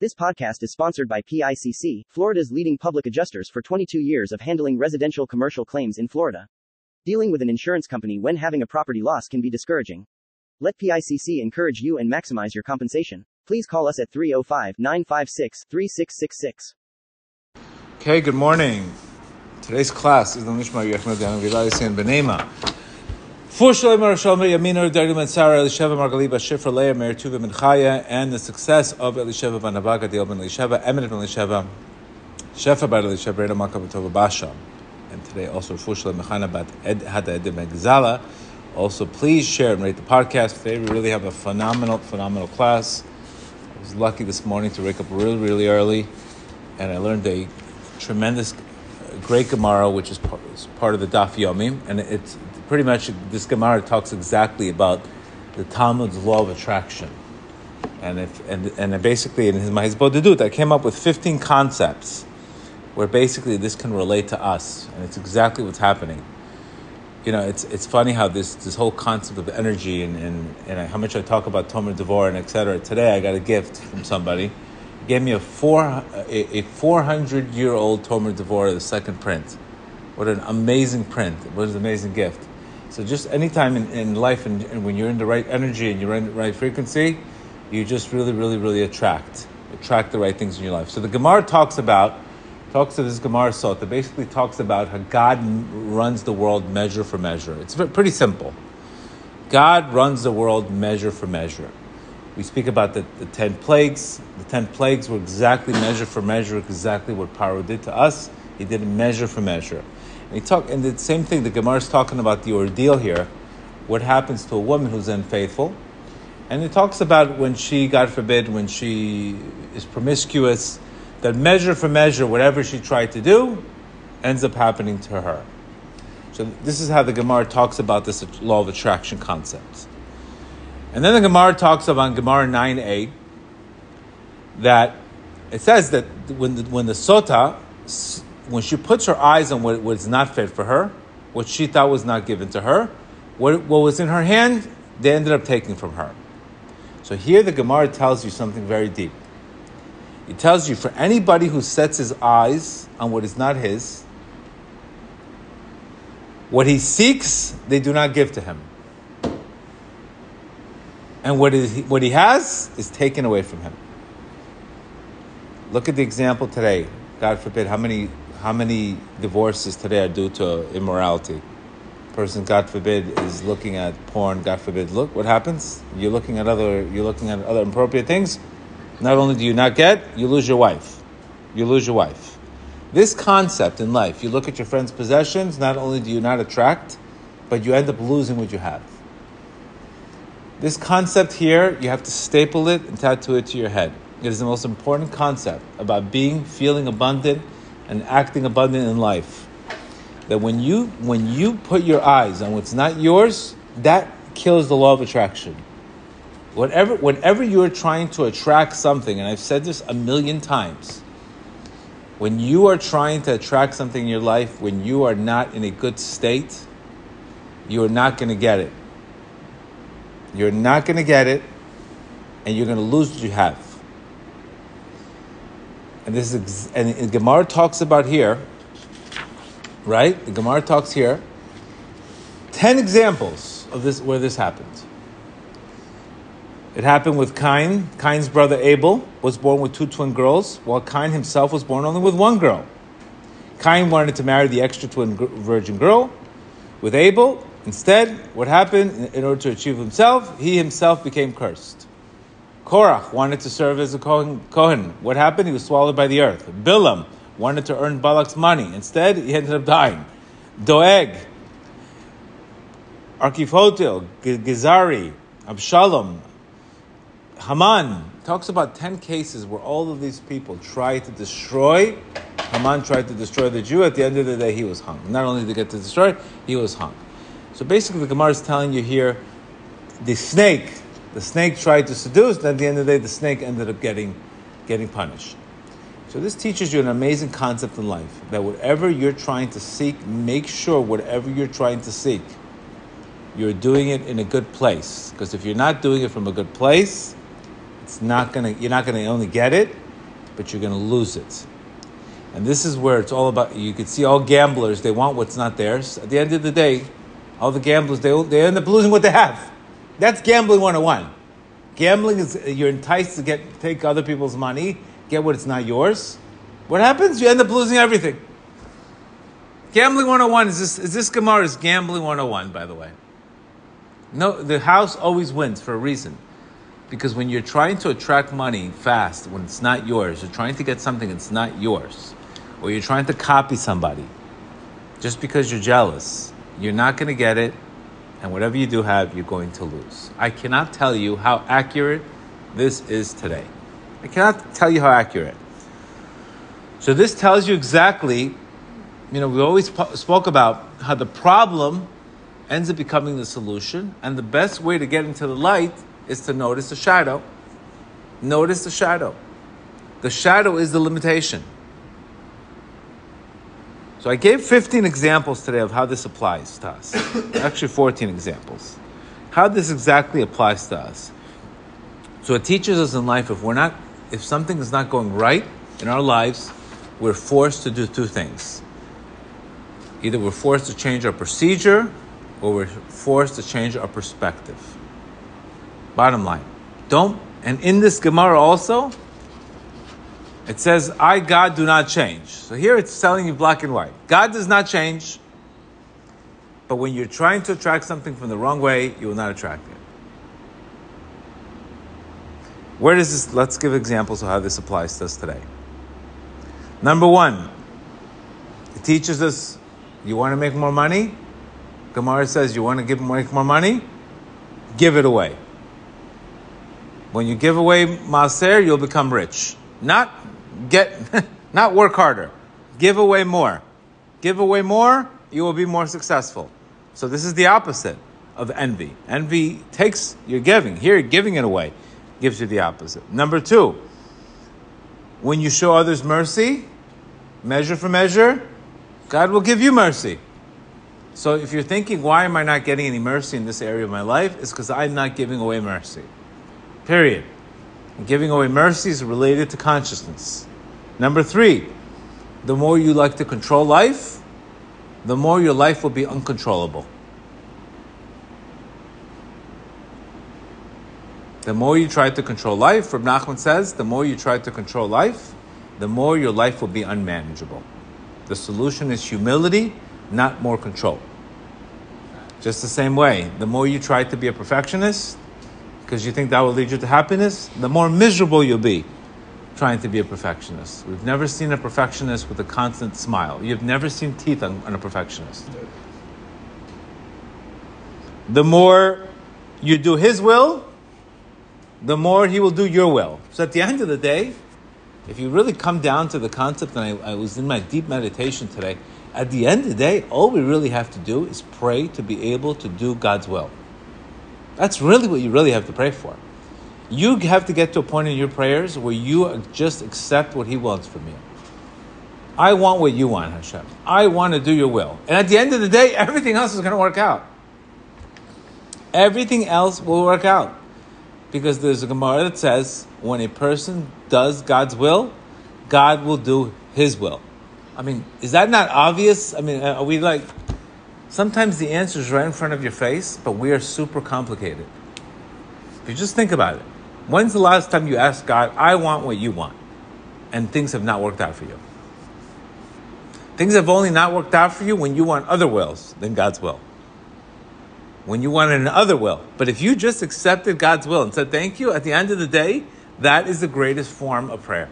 This podcast is sponsored by PICC, Florida's leading public adjusters for 22 years of handling residential commercial claims in Florida. Dealing with an insurance company when having a property loss can be discouraging. Let PICC encourage you and maximize your compensation. Please call us at 305 956 3666. Okay, good morning. Today's class is the Nishma Yechmed Vilayisian Benema. And Ben the success of Elisheva Ben Abaga Diel Ben Elisheva Eminent Ben Elisheva Shefa Bar Elisheva Reda Makam Tova Basha and today also Shalom Mechana Bat Ed Hada Ed Megzala. Also, please share and rate the podcast. Today we really have a phenomenal, phenomenal class. I was lucky this morning to wake up really, really early, and I learned a tremendous, uh, great Gemara, which is part, is part of the Daf Yomi, and it's pretty much this Gemara talks exactly about the Talmud's law of attraction. And if and and basically in his Mahizbodedut, I came up with 15 concepts where basically this can relate to us, and it's exactly what's happening. You know, it's it's funny how this this whole concept of energy and and, and how much I talk about Tomer Devor and et cetera. Today I got a gift from somebody, he gave me a four a, a 400 year old Tomer Devor, the second print. What an amazing print! What an amazing gift! So just anytime in, in life and, and, when you're in the right energy and you're in the right frequency, you just really, really, really attract. Attract the right things in your life. So the Gemara talks about, talks to this Gemara that basically talks about how God runs the world measure for measure. It's pretty simple. God runs the world measure for measure. We speak about the, the ten plagues. The ten plagues were exactly measure for measure, exactly what Paro did to us. He did measure for measure. He talk, and the same thing. The Gemara is talking about the ordeal here. What happens to a woman who's unfaithful? And it talks about when she, God forbid, when she is promiscuous, that measure for measure, whatever she tried to do, ends up happening to her. So this is how the Gemara talks about this law of attraction concept. And then the Gemara talks about Gemara 9a that it says that when the, when the sota when she puts her eyes on what was not fit for her, what she thought was not given to her, what, what was in her hand, they ended up taking from her. So here the Gemara tells you something very deep. It tells you for anybody who sets his eyes on what is not his, what he seeks, they do not give to him. And what, is, what he has is taken away from him. Look at the example today. God forbid, how many how many divorces today are due to immorality? Person, God forbid, is looking at porn. God forbid, look what happens. You're looking at other. You're looking at other inappropriate things. Not only do you not get, you lose your wife. You lose your wife. This concept in life, you look at your friend's possessions. Not only do you not attract, but you end up losing what you have. This concept here, you have to staple it and tattoo it to your head. It is the most important concept about being, feeling abundant and acting abundant in life. That when you when you put your eyes on what's not yours, that kills the law of attraction. Whatever whenever you're trying to attract something, and I've said this a million times, when you are trying to attract something in your life, when you are not in a good state, you are not going to get it. You're not going to get it, and you're going to lose what you have and this is and, Gemara talks about here, right? The Gemara talks here. Ten examples of this where this happened. It happened with Cain. Cain's brother Abel was born with two twin girls, while Cain himself was born only with one girl. Cain wanted to marry the extra twin virgin girl with Abel. Instead, what happened in order to achieve himself, he himself became cursed. Korach wanted to serve as a Kohen. What happened? He was swallowed by the earth. Bilam wanted to earn Balak's money. Instead, he ended up dying. Doeg, Achitofel, Gechazi, Abshalom, Haman talks about 10 cases where all of these people tried to destroy. Haman tried to destroy the Jew. At the end of the day, he was hung. Not only did he get to destroy, he was hung. So basically, the Gemara is telling you here the snake the snake tried to seduce, and at the end of the day, the snake ended up getting, getting punished. So this teaches you an amazing concept in life that whatever you're trying to seek, make sure whatever you're trying to seek, you're doing it in a good place. Because if you're not doing it from a good place, it's not gonna you're not gonna only get it, but you're going to lose it. And this is where it's all about. You can see all gamblers, they want what's not theirs. At the end of the day, all the gamblers, they, they end up losing what they have. That's gambling 101. Gambling is you're enticed to get take other people's money, get what it's not yours. What happens? You end up losing everything. Gambling 101 is this, is this Gemara is gambling 101, by the way. No, the house always wins for a reason. Because when you're trying to attract money fast, when it's not yours, you're trying to get something that's not yours, or you're trying to copy somebody, just because you're jealous, you're not going to get it, and whatever you do have, you're going to lose. I cannot tell you how accurate this is today. I cannot tell you how accurate. So this tells you exactly, you know, we always po- spoke about how the problem ends up becoming the solution, and the best way to get into the light is to notice the shadow. Notice the shadow. The shadow is the limitation. So I gave 15 examples today of how this applies to us. Actually, 14 examples. How this exactly applies to us. So it teaches us in life if we're not, if something is not going right in our lives, we're forced to do two things. Either we're forced to change our procedure or we're forced to change our perspective. Bottom line. Don't, and in this Gemara also, it says, I, God, do not change. So here it's telling you black and white. God does not change, but when you're trying to attract something from the wrong way, you will not attract it. Where does this, let's give examples of how this applies to us today. Number one, it teaches us you want to make more money? Gemara says you want to give make more money? Give it away. When you give away maaser, you'll become rich. Not get, not work harder. Give away more. Give away more, you will be more successful. So this is the opposite of envy. Envy takes your giving. Here, giving it away gives you the opposite. Number two, when you show others mercy, measure for measure, God will give you mercy. So if you're thinking, why am I not getting any mercy in this area of my life? It's because I'm not giving away mercy. Period. Giving away mercy is related to consciousness. Number three, the more you like to control life, the more your life will be uncontrollable. The more you try to control life, Reb Nachman says, the more you try to control life, the more your life will be unmanageable. The solution is humility, not more control. Just the same way, the more you try to be a perfectionist, because you think that will lead you to happiness, the more miserable you'll be trying to be a perfectionist. We've never seen a perfectionist with a constant smile. You've never seen teeth on, on a perfectionist. The more you do his will, the more he will do your will. So at the end of the day, if you really come down to the concept, and I, I, was in my deep meditation today, at the end of the day, all we really have to do is pray to be able to do God's will. That's really what you really have to pray for. You have to get to a point in your prayers where you just accept what He wants from you. I want what you want, Hashem. I want to do your will. And at the end of the day, everything else is going to work out. Everything else will work out. Because there's a Gemara that says when a person does God's will, God will do his will. I mean, is that not obvious? I mean, are we like, sometimes the answer is right in front of your face, but we are super complicated. If you just think about it, when's the last time you asked God, I want what you want, and things have not worked out for you? Things have only not worked out for you when you want other wills than God's will when you want another will. But if you just accepted God's will and said thank you, at the end of the day, that is the greatest form of prayer.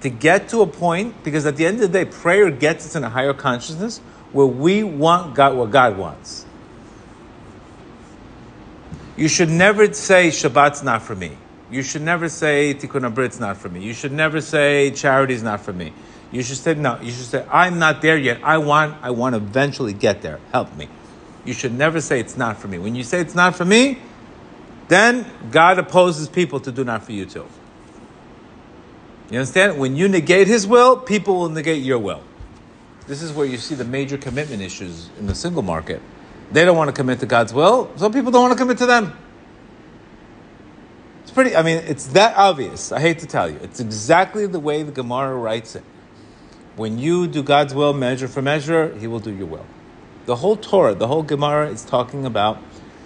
To get to a point, because at the end of the day, prayer gets us in a higher consciousness where we want God what God wants. You should never say Shabbat's not for me. You should never say Tikkun Abrit's not for me. You should never say charity's not for me. You should say no. You should say I'm not there yet. I want. I want to eventually get there. Help me you should never say it's not for me. When you say it's not for me, then God opposes people to do not for you too. You understand? When you negate his will, people will negate your will. This is where you see the major commitment issues in the single market. They don't want to commit to God's will, Some people don't want to commit to them. It's pretty, I mean, it's that obvious. I hate to tell you. It's exactly the way the Gemara writes it. When you do God's will measure for measure, He will do your will. The whole Torah, the whole Gemara is talking about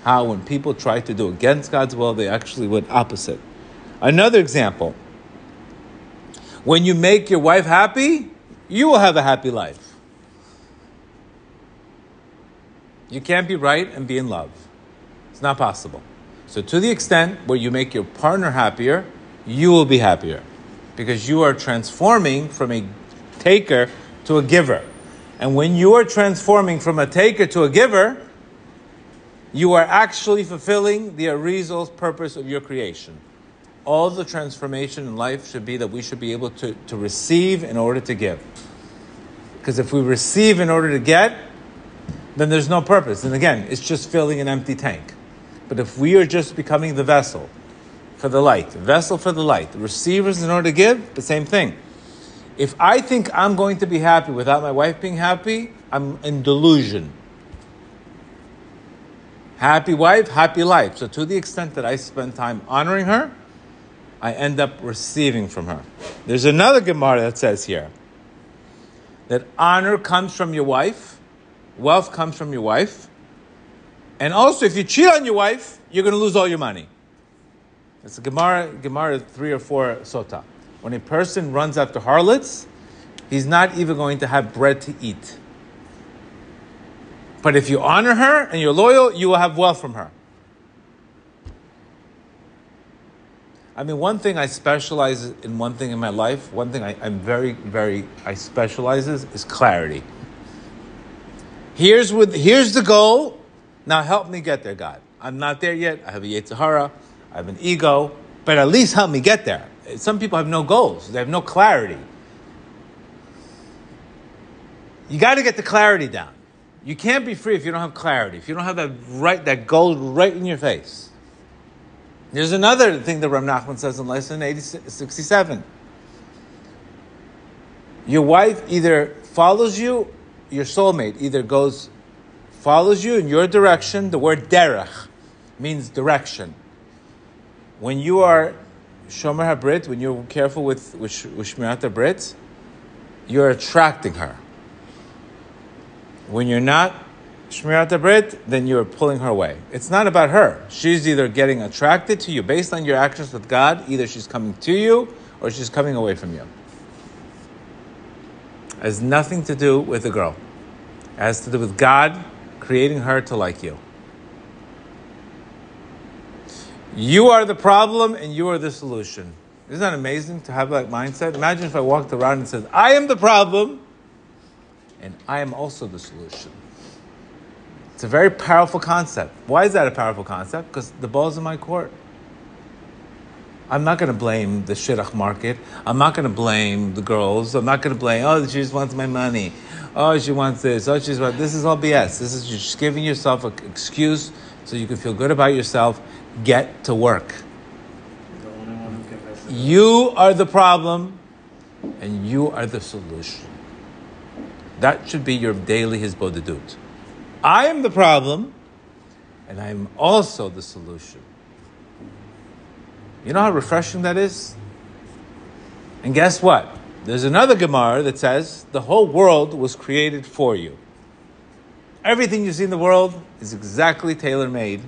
how when people try to do against God's will, they actually went opposite. Another example when you make your wife happy, you will have a happy life. You can't be right and be in love. It's not possible. So, to the extent where you make your partner happier, you will be happier because you are transforming from a taker to a giver. And when you are transforming from a taker to a giver, you are actually fulfilling the Arizal's purpose of your creation. All the transformation in life should be that we should be able to, to receive in order to give. Because if we receive in order to get, then there's no purpose. And again, it's just filling an empty tank. But if we are just becoming the vessel for the light, vessel for the light, the receivers in order to give, the same thing. If I think I'm going to be happy without my wife being happy, I'm in delusion. Happy wife, happy life. So, to the extent that I spend time honoring her, I end up receiving from her. There's another Gemara that says here that honor comes from your wife, wealth comes from your wife, and also if you cheat on your wife, you're going to lose all your money. It's a Gemara, Gemara three or four sota. When a person runs after harlots, he's not even going to have bread to eat. But if you honor her and you're loyal, you will have wealth from her. I mean, one thing I specialize in one thing in my life, one thing I, am very, very, I specialize is clarity. Here's, what, here's the goal. Now help me get there, God. I'm not there yet. I have a Yetzer Hara. I have an ego. But at least help me get there. Some people have no goals. They have no clarity. You got to get the clarity down. You can't be free if you don't have clarity. If you don't have that right, that goal right in your face. There's another thing that Ram Nachman says in lesson 67. Your wife either follows you, your soulmate either goes, follows you in your direction. The word derech means direction. When you are shomer habrit, when you're careful with, with, with shmirat habrit, you're attracting her. When you're not, Shmirat Brit, then you're pulling her away. It's not about her. She's either getting attracted to you based on your actions with God, either she's coming to you or she's coming away from you. It has nothing to do with the girl. It has to do with God creating her to like you. You are the problem and you are the solution. Isn't that amazing to have that mindset? Imagine if I walked around and said, I am the problem and I am also the solution. It's a very powerful concept. Why is that a powerful concept? Because the ball's in my court. I'm not going to blame the shidduch market. I'm not going to blame the girls. I'm not going to blame, oh, she just wants my money. Oh, she wants this. Oh, she's what? This is all BS. This is just giving yourself an excuse so you can feel good about yourself. Get to work. You are the problem and you are the solution. That should be your daily hisbodedut. I am the problem, and I am also the solution. You know how refreshing that is? And guess what? There's another Gemara that says the whole world was created for you. Everything you see in the world is exactly tailor made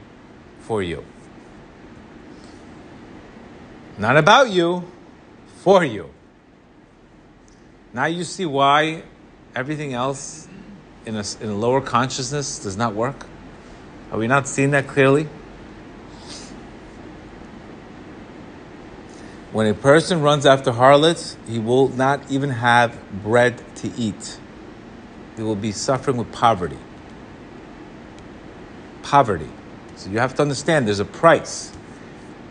for you. Not about you, for you. Now you see why everything else in a, in a lower consciousness does not work? Are we not seeing that clearly? When a person runs after harlots, he will not even have bread to eat. He will be suffering with poverty. Poverty. So you have to understand there's a price.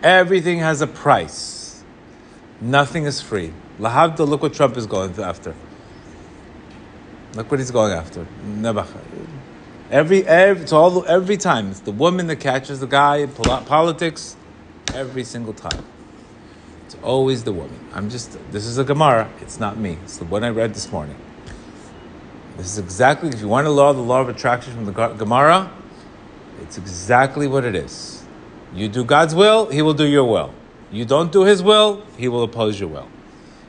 Everything has a price. Nothing is free. Lahavda, look what Trump is going after. Look what he's going after. Every every it's all every time it's the woman that catches the guy in politics. Every single time, it's always the woman. I'm just this is a Gemara. It's not me. It's the one I read this morning. This is exactly if you want to law the law of attraction from the Gemara, it's exactly what it is. You do God's will, He will do your will. You don't do His will, He will oppose your will.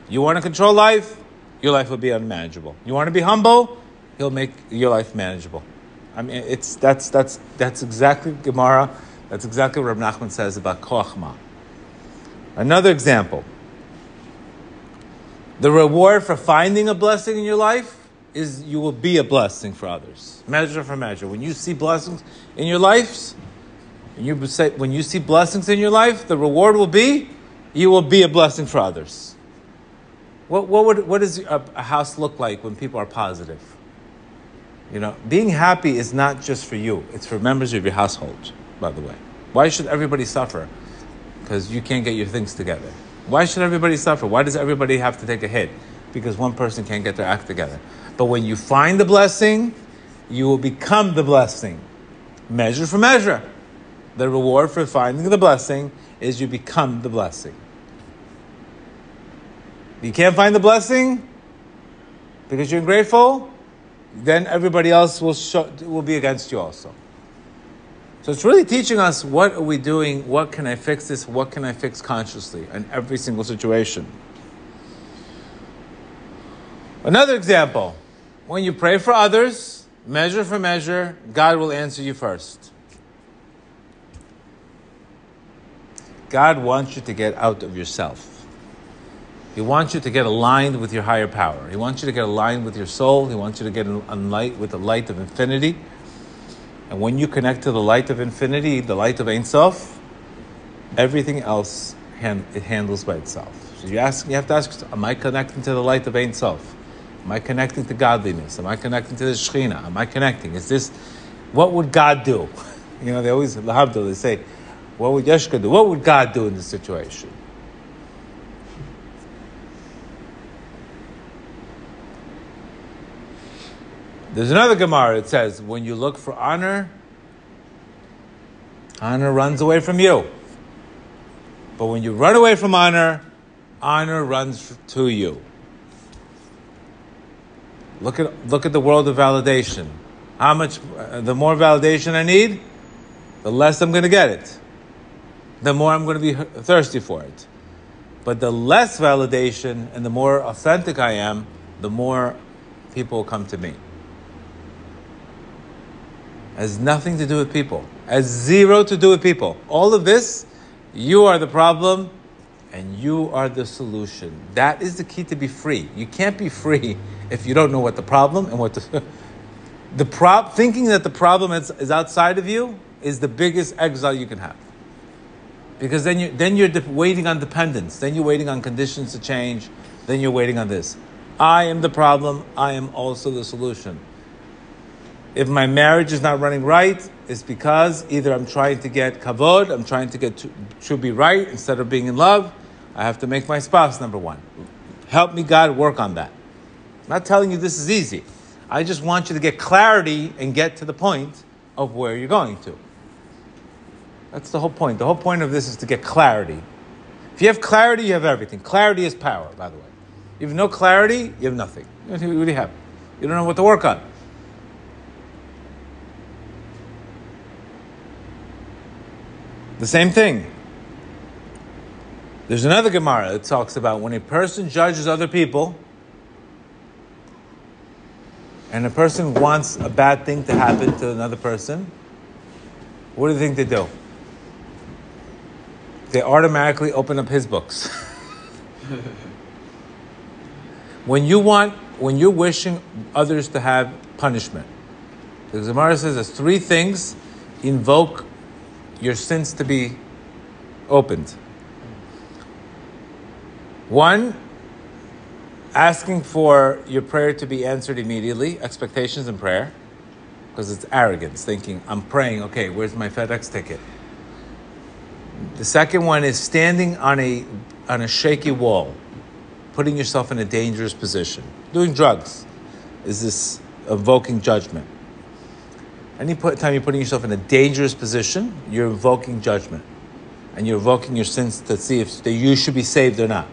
You want to control life, your life will be unmanageable. You want to be humble, He'll make your life manageable. I mean, it's that's that's that's exactly Gemara. That's exactly what Rab Nachman says about koachma. Another example. The reward for finding a blessing in your life is you will be a blessing for others. Measure for measure. When you see blessings in your lives, and you say, when you see blessings in your life, the reward will be you will be a blessing for others. What, what, would, what does a, a house look like when people are positive? You know, being happy is not just for you, it's for members of your household, by the way. Why should everybody suffer? Because you can't get your things together. Why should everybody suffer? Why does everybody have to take a hit? Because one person can't get their act together. But when you find the blessing, you will become the blessing. Measure for measure. The reward for finding the blessing is you become the blessing. You can't find the blessing because you're ungrateful, then everybody else will, show, will be against you also. So it's really teaching us what are we doing, what can I fix this, what can I fix consciously in every single situation. Another example when you pray for others, measure for measure, God will answer you first. God wants you to get out of yourself. He wants you to get aligned with your higher power. He wants you to get aligned with your soul. He wants you to get in light with the light of infinity. And when you connect to the light of infinity, the light of Ein Sof, everything else hand, it handles by itself. So you ask, you have to ask, am I connecting to the light of Ein Sof? Am I connecting to godliness? Am I connecting to the Shekhinah? Am I connecting? Is this, what would God do? You know, they always, Lahabdul, they say, what would Yeshka do? What would God do in this situation? There's another Gemara. It says, when you look for honor, honor runs away from you. But when you run away from honor, honor runs to you. Look at, look at the world of validation. How much, uh, the more validation I need, the less I'm going to get it the more I'm going to be thirsty for it. But the less validation and the more authentic I am, the more people will come to me. Has nothing to do with people. Has zero to do with people. All of this, you are the problem and you are the solution. That is the key to be free. You can't be free if you don't know what the problem and what the the prop thinking that the problem is, is outside of you is the biggest exile you can have because then you then you're de- waiting on dependence. Then you're waiting on conditions to change. Then you're waiting on this. I am the problem. I am also the solution. If my marriage is not running right, it's because either I'm trying to get kavod, I'm trying to get to, to be right instead of being in love. I have to make my spouse number one. Help me, God, work on that. I'm not telling you this is easy. I just want you to get clarity and get to the point of where you're going to. That's the whole point. The whole point of this is to get clarity. If you have clarity, you have everything. Clarity is power, by the way. If you have no clarity, you have nothing. What do you have? You don't know what to work on. The same thing. There's another Gemara that talks about when a person judges other people and a person wants a bad thing to happen to another person, what do you think they do? they automatically open up his books. when you want, when you're wishing others to have punishment, the Gemara says there's three things invoke your sins to be opened. One, asking for your prayer to be answered immediately, expectations in prayer, because it's arrogance, thinking, I'm praying, okay, where's my FedEx ticket? The second one is standing on a, on a shaky wall, putting yourself in a dangerous position. Doing drugs is this evoking judgment. Any time you're putting yourself in a dangerous position, you're invoking judgment. And you're invoking your sins to see if you should be saved or not.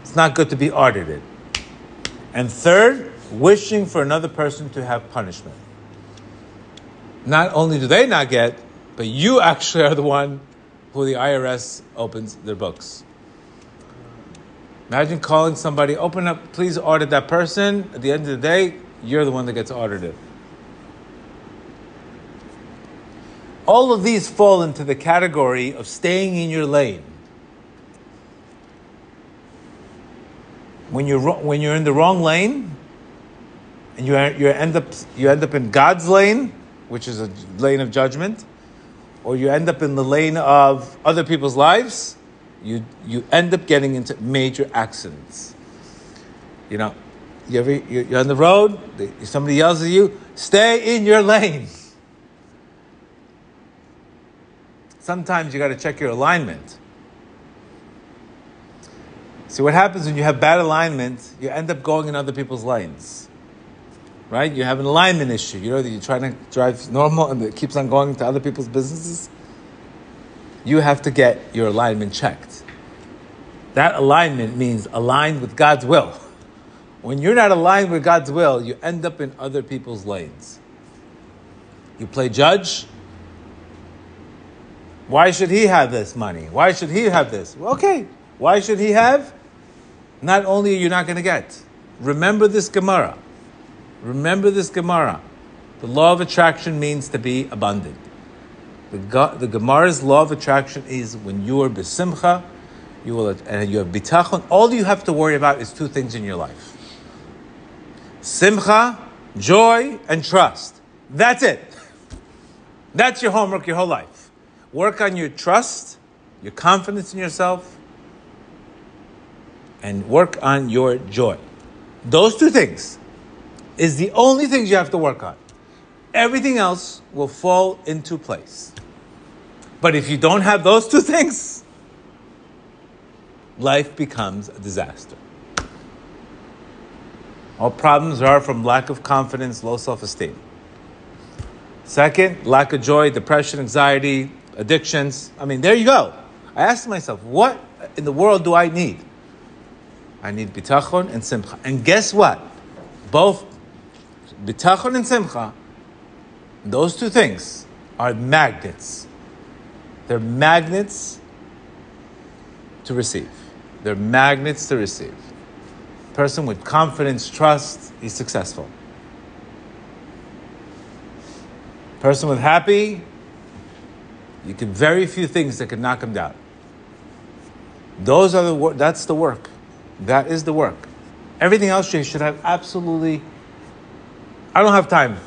It's not good to be audited. And third, wishing for another person to have punishment. Not only do they not get, but you actually are the one who the IRS opens their books. Imagine calling somebody, open up, please audit that person. At the end of the day, you're the one that gets audited. All of these fall into the category of staying in your lane. When you're, when you're in the wrong lane, and you, you, end up, you end up in God's lane, which is a lane of judgment, or you end up in the lane of other people's lives, you, you end up getting into major accidents. You know, you ever, you're on the road, somebody yells at you, stay in your lane. Sometimes you got to check your alignment. See, what happens when you have bad alignment, you end up going in other people's lanes. Right? You have an alignment issue. You know that you're trying to drive normal and it keeps on going to other people's businesses. You have to get your alignment checked. That alignment means aligned with God's will. When you're not aligned with God's will, you end up in other people's lanes. You play judge, why should he have this money? Why should he have this? Okay, why should he have? Not only are you not going to get, remember this Gemara. Remember this Gemara. The law of attraction means to be abundant. The, the Gemara's law of attraction is when you are besimcha, you will, and you have bitachon. All you have to worry about is two things in your life: simcha, joy, and trust. That's it. That's your homework your whole life. Work on your trust, your confidence in yourself, and work on your joy. Those two things is the only things you have to work on. Everything else will fall into place. But if you don't have those two things, life becomes a disaster. All problems are from lack of confidence, low self esteem. Second, lack of joy, depression, anxiety, addictions. I mean, there you go. I asked myself, what in the world do I need? I need bitachon and simcha. And guess what? Both bitachon and simcha, those two things are magnets. They're magnets to receive. They're magnets to receive. Person with confidence, trust, is successful. Person with happy, you can very few things that can knock him down. Those are the that's the work. That is the work. Everything else you should have absolutely. I don't have time.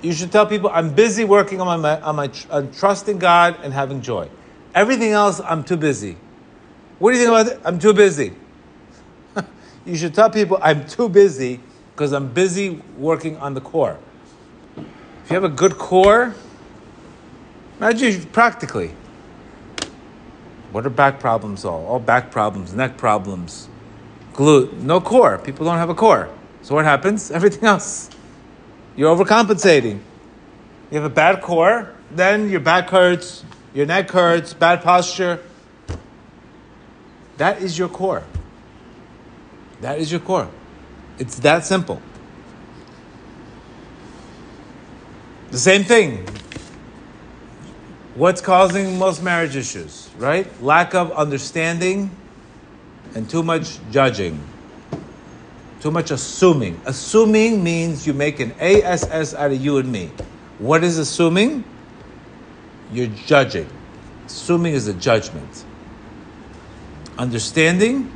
You should tell people I'm busy working on my on my on trusting God and having joy. Everything else I'm too busy. What do you think about it? I'm too busy. you should tell people I'm too busy because I'm busy working on the core. If you have a good core, Imagine practically. What are back problems all? All back problems, neck problems, glute, no core. People don't have a core. So what happens? Everything else. You're overcompensating. You have a bad core, then your back hurts, your neck hurts, bad posture. That is your core. That is your core. It's that simple. The same thing. What's causing most marriage issues, right? Lack of understanding and too much judging. Too much assuming. Assuming means you make an ASS out of you and me. What is assuming? You're judging. Assuming is a judgment. Understanding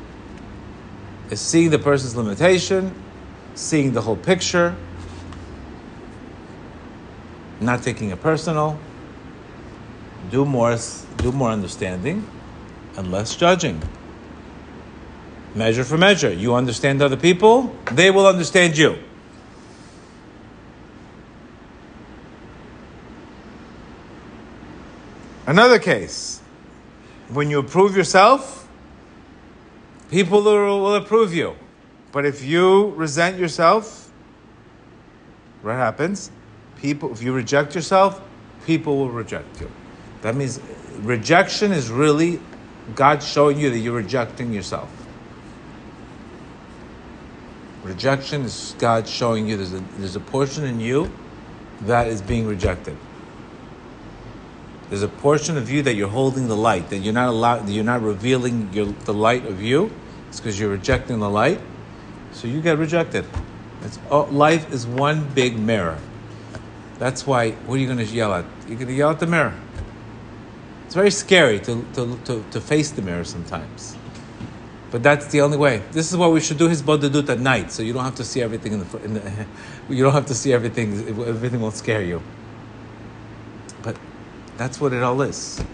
is seeing the person's limitation, seeing the whole picture, not taking it personal do more, do more understanding and less judging. Measure for measure. You understand other people, they will understand you. Another case, when you approve yourself, people will approve you. But if you resent yourself, what happens? People, if you reject yourself, people will reject you. That means rejection is really God showing you that you're rejecting yourself. Rejection is God showing you there's a, there's a portion in you that is being rejected. There's a portion of you that you're holding the light, that you're not allowed, that you're not revealing your, the light of you. It's because you're rejecting the light. So you get rejected. It's, oh, life is one big mirror. That's why, what are you going to yell at? You're going to yell at the mirror. It's very scary to, to, to, to face the mirror sometimes. But that's the only way. This is why we should do hisbodedut at night, so you don't have to see everything in the, in the you don't have to see everything. Everything won't scare you. But that's what it all is.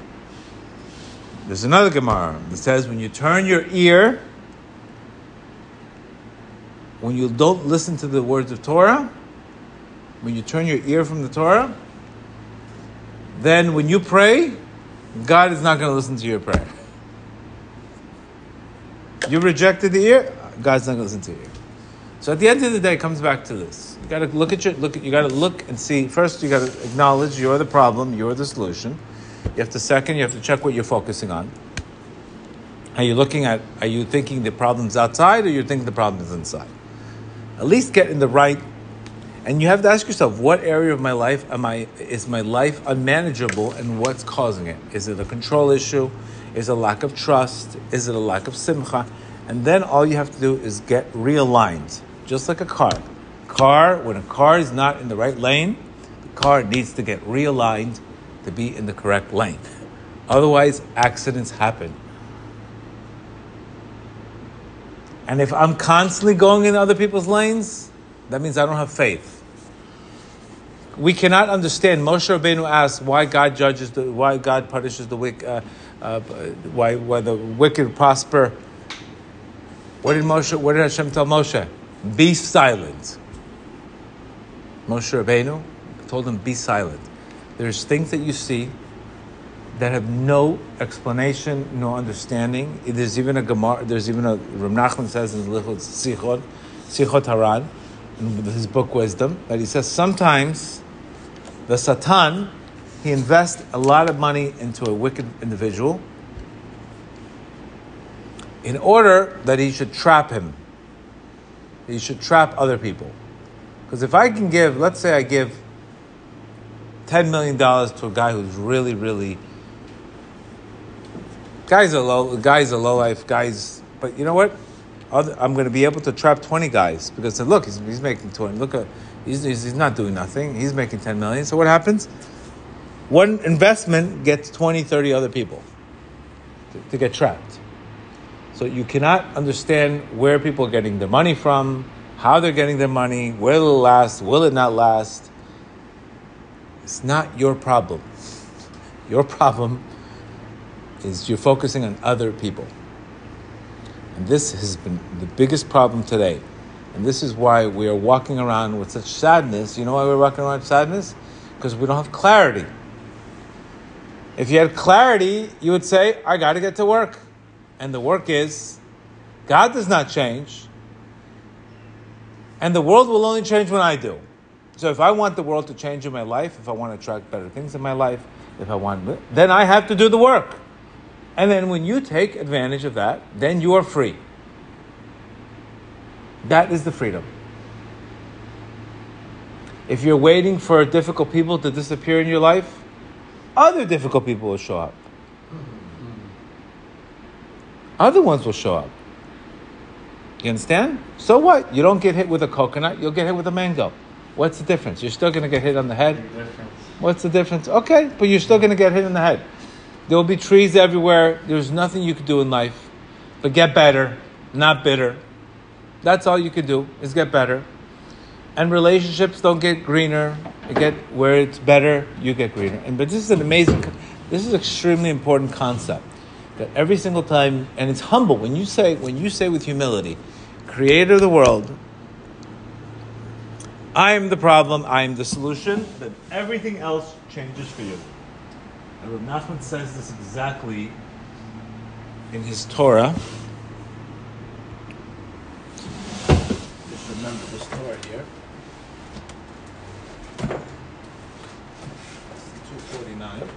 There's another Gemara that says when you turn your ear, when you don't listen to the words of Torah, when you turn your ear from the Torah, then when you pray, God is not going to listen to your prayer. You rejected the ear, God's not going to listen to you. So at the end of the day, it comes back to this. You got to look at your look. You got to look and see. First, you got to acknowledge you're the problem, you're the solution. You have to second. You have to check what you're focusing on. Are you looking at? Are you thinking the problem's outside, or you're thinking the problem is inside? At least get in the right. And you have to ask yourself, what area of my life am I? Is my life unmanageable, and what's causing it? Is it a control issue? Is it a lack of trust? Is it a lack of simcha? And then all you have to do is get realigned, just like a car. Car, when a car is not in the right lane, the car needs to get realigned to be in the correct lane. Otherwise, accidents happen. And if I'm constantly going in other people's lanes, that means I don't have faith. We cannot understand. Moshe Rabbeinu asked why God judges the, why God punishes the wicked, uh, uh, why, why the wicked prosper. What did Moshe? What did Hashem tell Moshe? Be silent. Moshe Rabbeinu told him, "Be silent." There's things that you see that have no explanation, no understanding. There's even a Gemara. There's even a Rav Nachman says in Lichot Sichot, Sichot Haran, in his book Wisdom, that he says sometimes the Satan he invests a lot of money into a wicked individual in order that he should trap him. He should trap other people. Because if I can give, let's say I give $10 million to a guy who's really, really. Guys are low, guys are low life, guys. But you know what? I'm going to be able to trap 20 guys because look, he's, he's making 20. Look, at, he's, he's not doing nothing. He's making 10 million. So what happens? one investment gets 20, 30 other people to, to get trapped. So you cannot understand where people are getting their money from, how they're getting their money, will it last, will it not last. It's not your problem. Your problem is you're focusing on other people. And this has been the biggest problem today. And this is why we are walking around with such sadness. You know why we're walking around with sadness? Because we don't have clarity. If you had clarity, you would say, I got to get to work. And the work is God does not change. And the world will only change when I do. So if I want the world to change in my life, if I want to attract better things in my life, if I want, then I have to do the work. And then when you take advantage of that, then you are free. That is the freedom. If you're waiting for difficult people to disappear in your life, other difficult people will show up. Other ones will show up. You understand? So what? You don't get hit with a coconut, you'll get hit with a mango. What's the difference? You're still going to get hit on the head. What's the difference? Okay, but you're still going to get hit in the head. There will be trees everywhere. There's nothing you can do in life but get better, not bitter. That's all you can do is get better. And relationships don't get greener. You get where it's better, you get greener. And but this is an amazing, this is an extremely important concept. That every single time, and it's humble when you say when you say with humility, Creator of the world, I am the problem, I am the solution. Then everything else changes for you. And Rav Nachman says this exactly in his Torah. Just remember this Torah here. 249.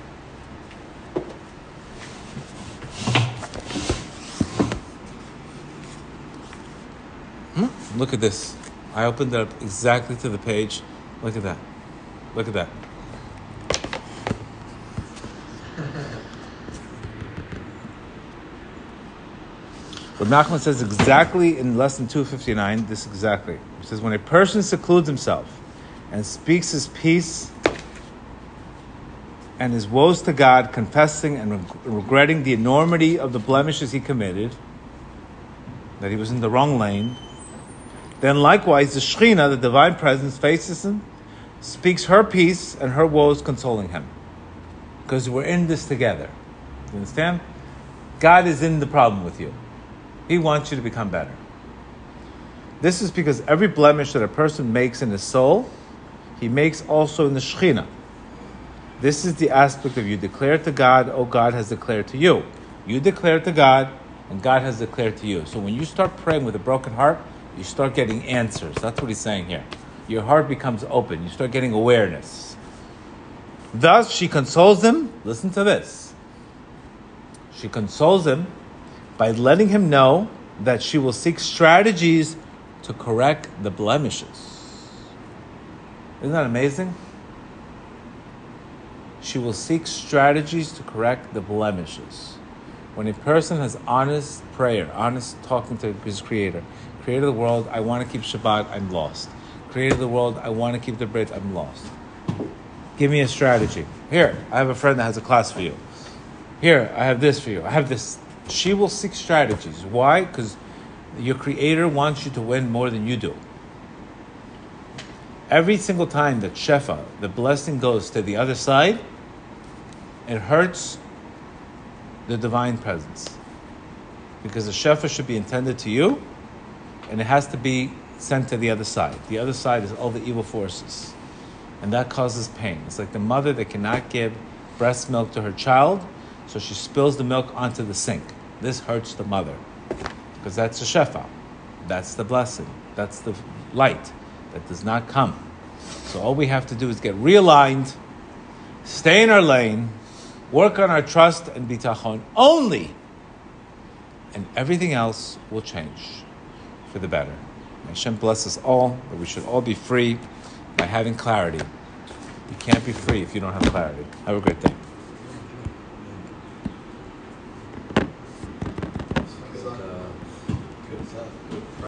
Hmm? Look at this. I opened it up exactly to the page. Look at that. Look at that. But Nachman says exactly in lesson 259, this exactly. He says, when a person secludes himself and speaks his peace and his woes to God, confessing and reg- regretting the enormity of the blemishes he committed, that he was in the wrong lane, then likewise the Shekhinah, the divine presence, faces him, speaks her peace and her woes, consoling him. Because we're in this together. You understand? God is in the problem with you. He wants you to become better. This is because every blemish that a person makes in his soul, he makes also in the Shekhinah. This is the aspect of you declare to God, oh, God has declared to you. You declare to God, and God has declared to you. So when you start praying with a broken heart, you start getting answers. That's what he's saying here. Your heart becomes open. You start getting awareness. Thus, she consoles him. Listen to this. She consoles him by letting him know that she will seek strategies to correct the blemishes. Isn't that amazing? She will seek strategies to correct the blemishes. When a person has honest prayer, honest talking to his creator, creator of the world, I want to keep Shabbat, I'm lost. Creator of the world, I want to keep the Brit, I'm lost. Give me a strategy. Here, I have a friend that has a class for you. Here, I have this for you. I have this. She will seek strategies. Why? Because your creator wants you to win more than you do. Every single time that Shefa, the blessing goes to the other side, it hurts the divine presence. Because the Shefa should be intended to you, and it has to be sent to the other side. The other side is all the evil forces. And that causes pain. It's like the mother that cannot give breast milk to her child, so she spills the milk onto the sink. This hurts the mother. Because that's the Shefa. That's the blessing. That's the light that does not come. So all we have to do is get realigned, stay in our lane, work on our trust and bitachon only, and everything else will change for the better. May Hashem bless us all, that we should all be free by having clarity. You can't be free if you don't have clarity. Have a great day.